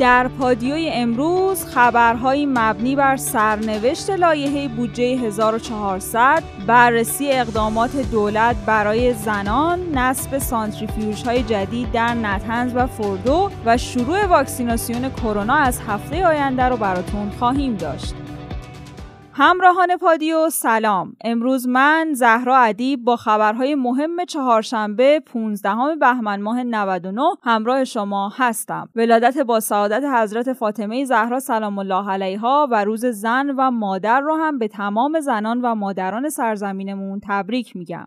در پادیوی امروز خبرهایی مبنی بر سرنوشت لایحه بودجه 1400 بررسی اقدامات دولت برای زنان نصب سانتریفیوژ های جدید در نتنز و فردو و شروع واکسیناسیون کرونا از هفته آینده رو براتون خواهیم داشت. همراهان پادیو سلام. امروز من زهرا ادیب با خبرهای مهم چهارشنبه 15 بهمن ماه 99 همراه شما هستم. ولادت با سعادت حضرت فاطمه زهرا سلام الله علیها و روز زن و مادر رو هم به تمام زنان و مادران سرزمینمون تبریک میگم.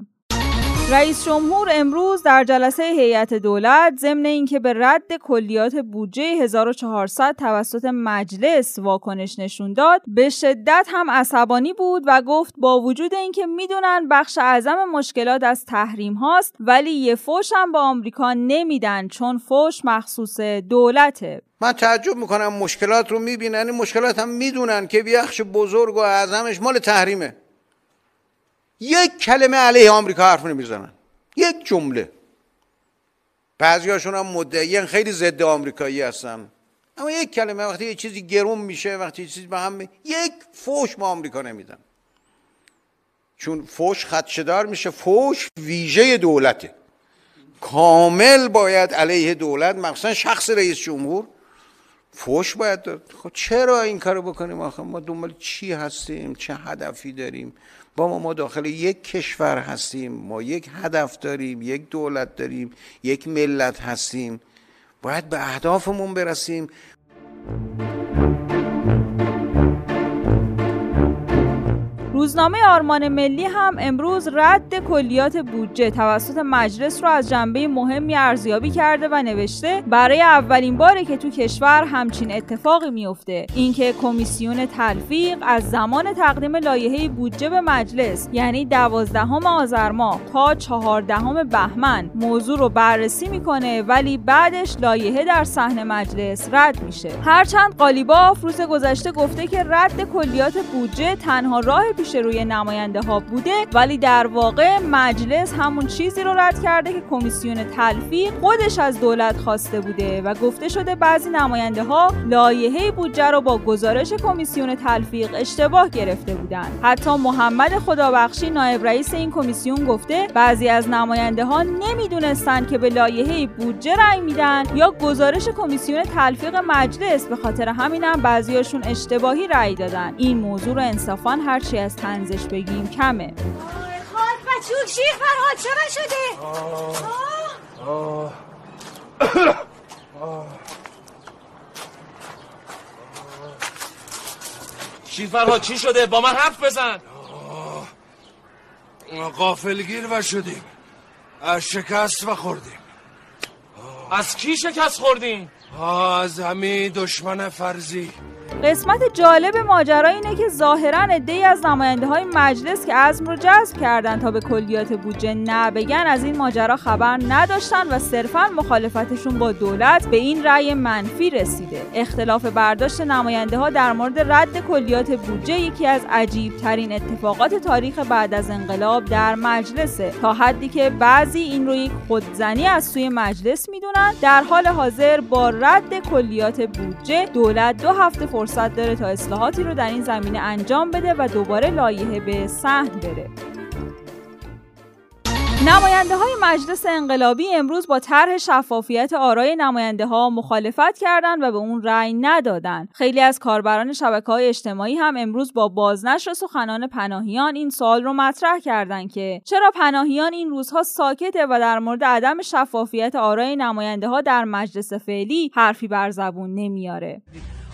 رئیس جمهور امروز در جلسه هیئت دولت ضمن اینکه به رد کلیات بودجه 1400 توسط مجلس واکنش نشون داد به شدت هم عصبانی بود و گفت با وجود اینکه می‌دونن بخش اعظم مشکلات از تحریم هاست ولی یه فوش هم با آمریکا نمیدن چون فوش مخصوص دولته من تعجب می‌کنم مشکلات رو می‌بینن این مشکلات هم می‌دونن که بخش بزرگ و اعظمش مال تحریمه. یک کلمه علیه آمریکا حرف نمی‌زنن. یک جمله. بعضی هاشون هم مدعیان خیلی ضد آمریکایی هستن. اما یک کلمه وقتی یه چیزی گرون میشه وقتی چیزی به هم یک فوش ما آمریکا نمیدن. چون فوش خدشدار میشه فوش ویژه دولته. کامل باید علیه دولت مخصوصا شخص رئیس جمهور فوش باید داد. خب چرا این کارو بکنیم آخه؟ ما دنبال چی هستیم؟ چه هدفی داریم؟ با ما ما داخل یک کشور هستیم ما یک هدف داریم یک دولت داریم یک ملت هستیم. باید به اهدافمون برسیم. روزنامه آرمان ملی هم امروز رد کلیات بودجه توسط مجلس رو از جنبه مهمی ارزیابی کرده و نوشته برای اولین باره که تو کشور همچین اتفاقی میفته. اینکه کمیسیون تلفیق از زمان تقدیم لایحه بودجه به مجلس یعنی دوازدهم آذر ماه تا چهاردهم بهمن موضوع رو بررسی می‌کنه ولی بعدش لایحه در صحن مجلس رد میشه. هرچند قالیباف روز گذشته گفته که رد کلیات بودجه تنها راه پیش روی نماینده ها بوده ولی در واقع مجلس همون چیزی رو رد کرده که کمیسیون تلفیق خودش از دولت خواسته بوده و گفته شده بعضی نماینده ها لایحه بودجه رو با گزارش کمیسیون تلفیق اشتباه گرفته بودند. حتی محمد خدابخشی نایب رئیس این کمیسیون گفته بعضی از نماینده ها نمی‌دونستند که به لایحه بودجه رأی میدن یا گزارش کمیسیون تلفیق مجلس به خاطر همینم بعضیاشون اشتباهی رأی دادن. این موضوع رو انصافا هرچی از تنزش بگیم کمه خواهد بچون شیر فرهاد چرا شده؟ شیر فرهاد چی شده؟ با من حرف بزن قافلگیر و شدیم از شکست و خوردیم از کی شکست خوردیم؟ از همین دشمن فرضی قسمت جالب ماجرا اینه که ظاهرا عده‌ای از نماینده های مجلس که عزم رو جذب کردن تا به کلیات بودجه نبگن از این ماجرا خبر نداشتن و صرفا مخالفتشون با دولت به این رأی منفی رسیده. اختلاف برداشت نماینده ها در مورد رد کلیات بودجه یکی از عجیب ترین اتفاقات تاریخ بعد از انقلاب در مجلسه. تا حدی که بعضی این رو یک خودزنی از سوی مجلس می‌دونن در حال حاضر با رد کلیات بودجه دولت دو هفته فرصت داره تا اصلاحاتی رو در این زمینه انجام بده و دوباره لایحه به صحن بره نماینده های مجلس انقلابی امروز با طرح شفافیت آرای نماینده ها مخالفت کردند و به اون رأی ندادند. خیلی از کاربران شبکه های اجتماعی هم امروز با بازنشر سخنان پناهیان این سوال رو مطرح کردند که چرا پناهیان این روزها ساکته و در مورد عدم شفافیت آرای نماینده ها در مجلس فعلی حرفی بر زبون نمیاره.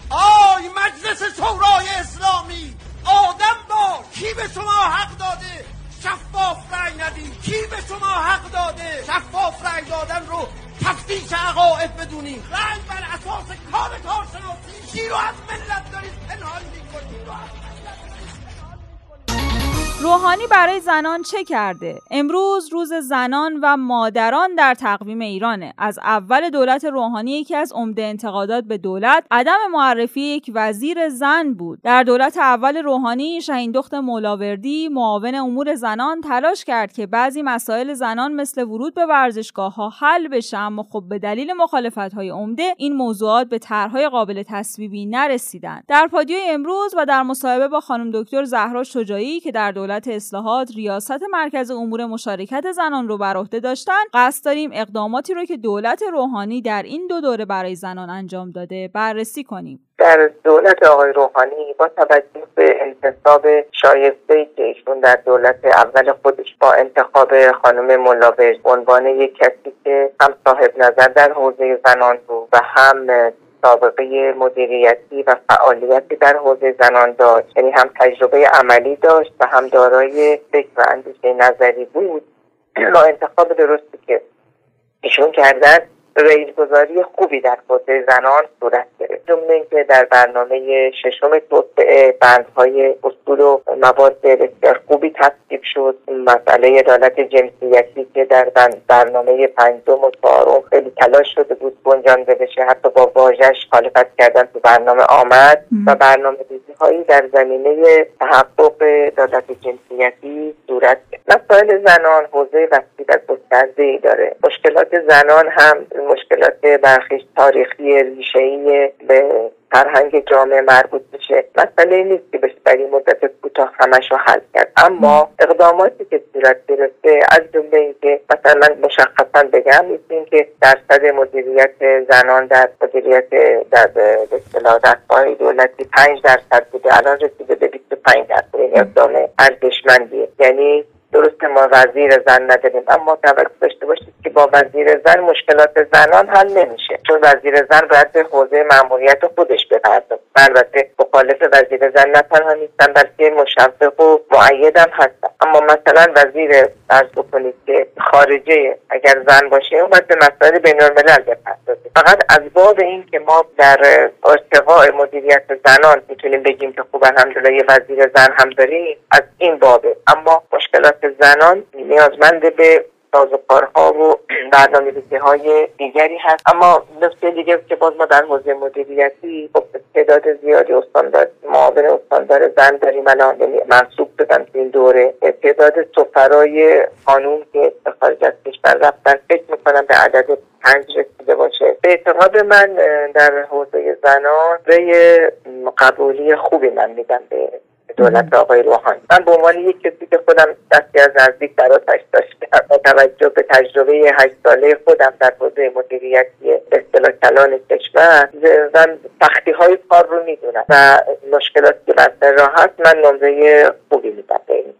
آی مجلس شورای اسلامی آدم با کی به شما حق داده؟ شفاف رأی ندید کی به شما حق داده؟ شفاف رأی دادن رو تفتیش عقاید بدونی. رأی بر اساس کار کارشناسی. چی رو از روحانی برای زنان چه کرده؟ امروز روز زنان و مادران در تقویم ایرانه. از اول دولت روحانی یکی از عمده انتقادات به دولت عدم معرفی یک وزیر زن بود. در دولت اول روحانی شهین دخت مولاوردی معاون امور زنان تلاش کرد که بعضی مسائل زنان مثل ورود به ورزشگاه ها حل بشه اما خب به دلیل مخالفت های عمده این موضوعات به طرحهای قابل تصویبی نرسیدند. در پادیوی امروز و در مصاحبه با خانم دکتر زهرا شجاعی که در دولت اصلاحات ریاست مرکز امور مشارکت زنان رو بر عهده داشتن. قصد داریم اقداماتی رو که دولت روحانی در این دو دوره برای زنان انجام داده بررسی کنیم. در دولت آقای روحانی با توجه به انتصاب شایسته که ایشون در دولت اول خودش با انتخاب خانم ملاوش عنوان یک کسی که هم صاحب نظر در حوزه زنان بود و هم سابقه مدیریتی و فعالیتی در حوزه زنان داشت. یعنی هم تجربه عملی داشت و هم دارای فکر و اندیشه نظری بود. با انتخاب درستی که ایشون کردن گذاری خوبی در حوزه زنان صورت گرفت. جمله اینکه در برنامه ششم توسعه بندهای اصول و مواد بسیار خوبی تصویب شد. مسئله عدالت جنسیتی که در برنامه پنجم و چهارم خیلی تلاش شده بود گنجانده بشه. حتی با واژش خالفت کردن تو برنامه آمد و برنامه ریزی هایی در زمینه تحقق عدالت جنسیتی صورت مسائل زنان حوزه وسیع و گسترده ای داره. مشکلات زنان هم مشکلات برخیش تاریخی ریشهای به فرهنگ جامعه مربوط میشه. مسئله نیست که بشه در این مدت کوتاه همش رو حل کرد. اما اقداماتی که صورت گرفته از جمله اینکه مثلا مشخصا بگم نیست اینکه درصد مدیریت زنان در مدیریت در دستگاه دولتی پنج درصد بوده. الان رسیده به 25 درصد. این اقدام ارزشمندیه. یعنی درست ما وزیر زن نداریم. اما توجه داشته باشید که با وزیر زن مشکلات زنان حل نمیشه. چون وزیر زن باید به حوزه مأموریت خودش بپردازه البته مخالف وزیر زن نه تنها نیستن بلکه مشوق و معیدم هستن. اما مثلا وزیر ارز بکنید که خارجه اگر زن باشه اون باید به مسائل بین الملل بپردازه فقط از باب این که ما در ارتقاء مدیریت زنان می‌تونیم بگیم که خوب الحمدلله یه وزیر زن هم داریم از این بابه. اما مشکلات زنان نیازمند به سازوکارها و برنامه های دیگری هست. اما نکته دیگه که باز ما در حوزه مدیریتی خب تعداد زیادی استاندار معاون استاندار زن داریم الان یعنی منصوب بدن تو این دوره. تعداد سفرای قانون که خارج از کشور رفتن فکر می‌کنم به عدد پنج رسیده باشه. به اعتقاد من در حوزه زنان به قبولی خوبی من میدم به دولت آقای روحانی. من به عنوان یک کسی که خودم دستی از نزدیک در آتش داشتم با توجه به تجربه هشت ساله خودم در حوزه مدیریتی اصطلاح کلان کشور من سختی های کار رو می‌دونم و مشکلاتی که بر راحت من نمره خوبی میدم به این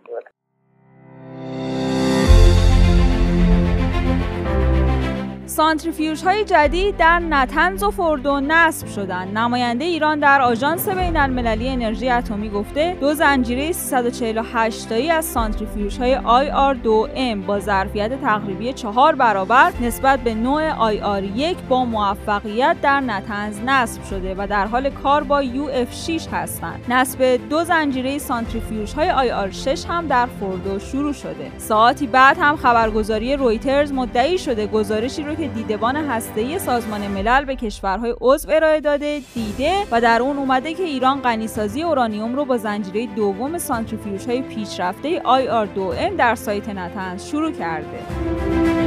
سانتریفیوژ های جدید در نتنز و فردو نصب شدند. نماینده ایران در آژانس بین المللی انرژی اتمی گفته دو زنجیره 348 تایی از سانتریفیوژ های IR2M با ظرفیت تقریبی چهار برابر نسبت به نوع IR1 با موفقیت در نتنز نصب شده و در حال کار با UF6 هستند. نصب دو زنجیره سانتریفیوژ های IR6 هم در فردو شروع شده. ساعتی بعد هم خبرگزاری رویترز مدعی شده گزارشی رو که دیدبان هسته‌ای سازمان ملل به کشورهای عضو ارائه داده دیده و در اون اومده که ایران غنیسازی اورانیوم رو با زنجیره دوم سانتریفیوژهای پیشرفته IR2M در سایت نتنز شروع کرده.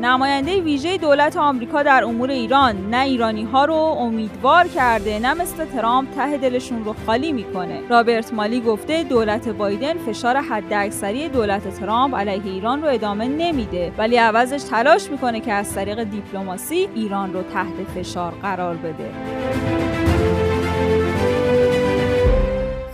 نماینده ویژه دولت آمریکا در امور ایران. نه ایرانی ها رو امیدوار کرده نه مثل ترامپ ته دلشون رو خالی می‌کنه. رابرت مالی گفته دولت بایدن فشار حداکثری دولت ترامپ علیه ایران رو ادامه نمیده. ولی عوضش تلاش می‌کنه که از طریق دیپلماسی ایران رو تحت فشار قرار بده.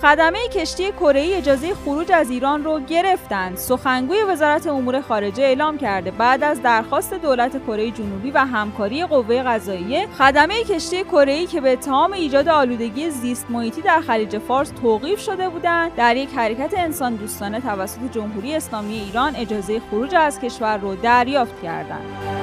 خدمه کشتی کره اجازه خروج از ایران رو گرفتند. سخنگوی وزارت امور خارجه اعلام کرده بعد از درخواست دولت کره جنوبی و همکاری قوه قضاییه خدمه کشتی کره که به اتهام ایجاد آلودگی زیست محیطی در خلیج فارس توقیف شده بودند در یک حرکت انسان دوستانه توسط جمهوری اسلامی ایران اجازه خروج از کشور رو دریافت کردند.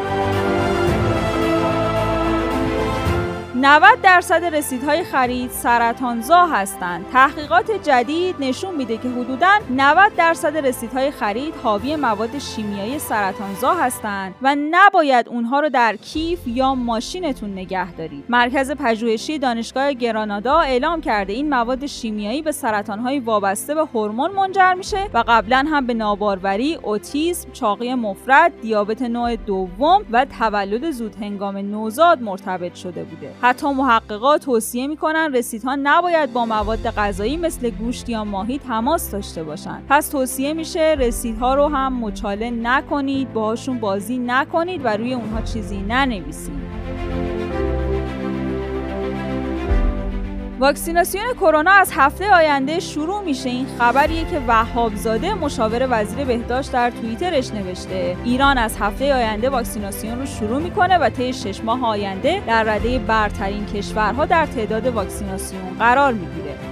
90 درصد رسیدهای خرید سرطانزا هستند. تحقیقات جدید نشون میده که حدوداً 90 درصد رسیدهای خرید حاوی مواد شیمیایی سرطانزا هستند و نباید اونها رو در کیف یا ماشینتون نگه دارید. مرکز پژوهشی دانشگاه گرانادا اعلام کرده این مواد شیمیایی به سرطانهای وابسته به هورمون منجر میشه و قبلا هم به ناباروری، اوتیسم، چاقی مفرد، دیابت نوع دوم و تولد زود هنگام نوزاد مرتبط شده بوده. حتی محققات توصیه می‌کنن رسیدها نباید با مواد غذایی مثل گوشت یا ماهی تماس داشته باشند. پس توصیه میشه رسیدها رو هم مچاله نکنید، باهاشون بازی نکنید و روی اونها چیزی ننویسید. واکسیناسیون کرونا از هفته آینده شروع میشه. این خبریه که وهاب زاده مشاور وزیر بهداشت در توییترش نوشته. ایران از هفته آینده واکسیناسیون رو شروع می‌کنه و طی شش ماه آینده در رده برترین کشورها در تعداد واکسیناسیون قرار می‌گیره.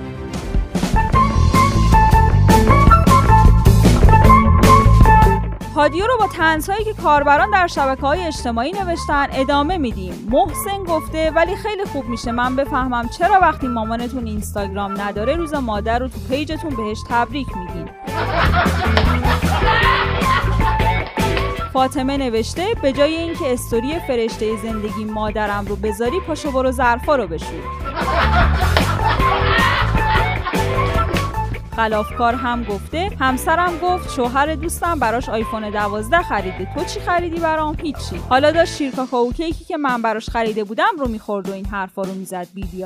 پادیو رو با تنزهایی که کاربران در شبکه های اجتماعی نوشتن ادامه میدیم. محسن گفته ولی خیلی خوب میشه من بفهمم چرا وقتی مامانتون اینستاگرام نداره روز مادر رو تو پیجتون بهش تبریک میگین. فاطمه نوشته به جای اینکه استوری فرشته زندگی مادرم رو بذاری پاشو برو ظرفا رو بشور. خلافکار هم گفته همسرم گفت شوهر دوستم براش آیفون 12 خریده. تو چی خریدی برام؟ هیچی. حالا داشت شیر کیکی که من براش خریده بودم رو می‌خورد و این حرفا رو می‌زد بی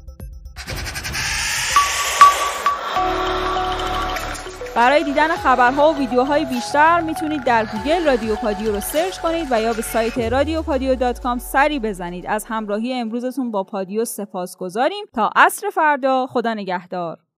برای دیدن خبرها و ویدیوهای بیشتر می‌تونید در گوگل رادیو پادیو رو search کنید و یا به سایت رادیو پادیو dot com سری بزنید. از همراهی امروزتون با پادیو سپاس گذاریم تا عصر فردا خدا نگهدار.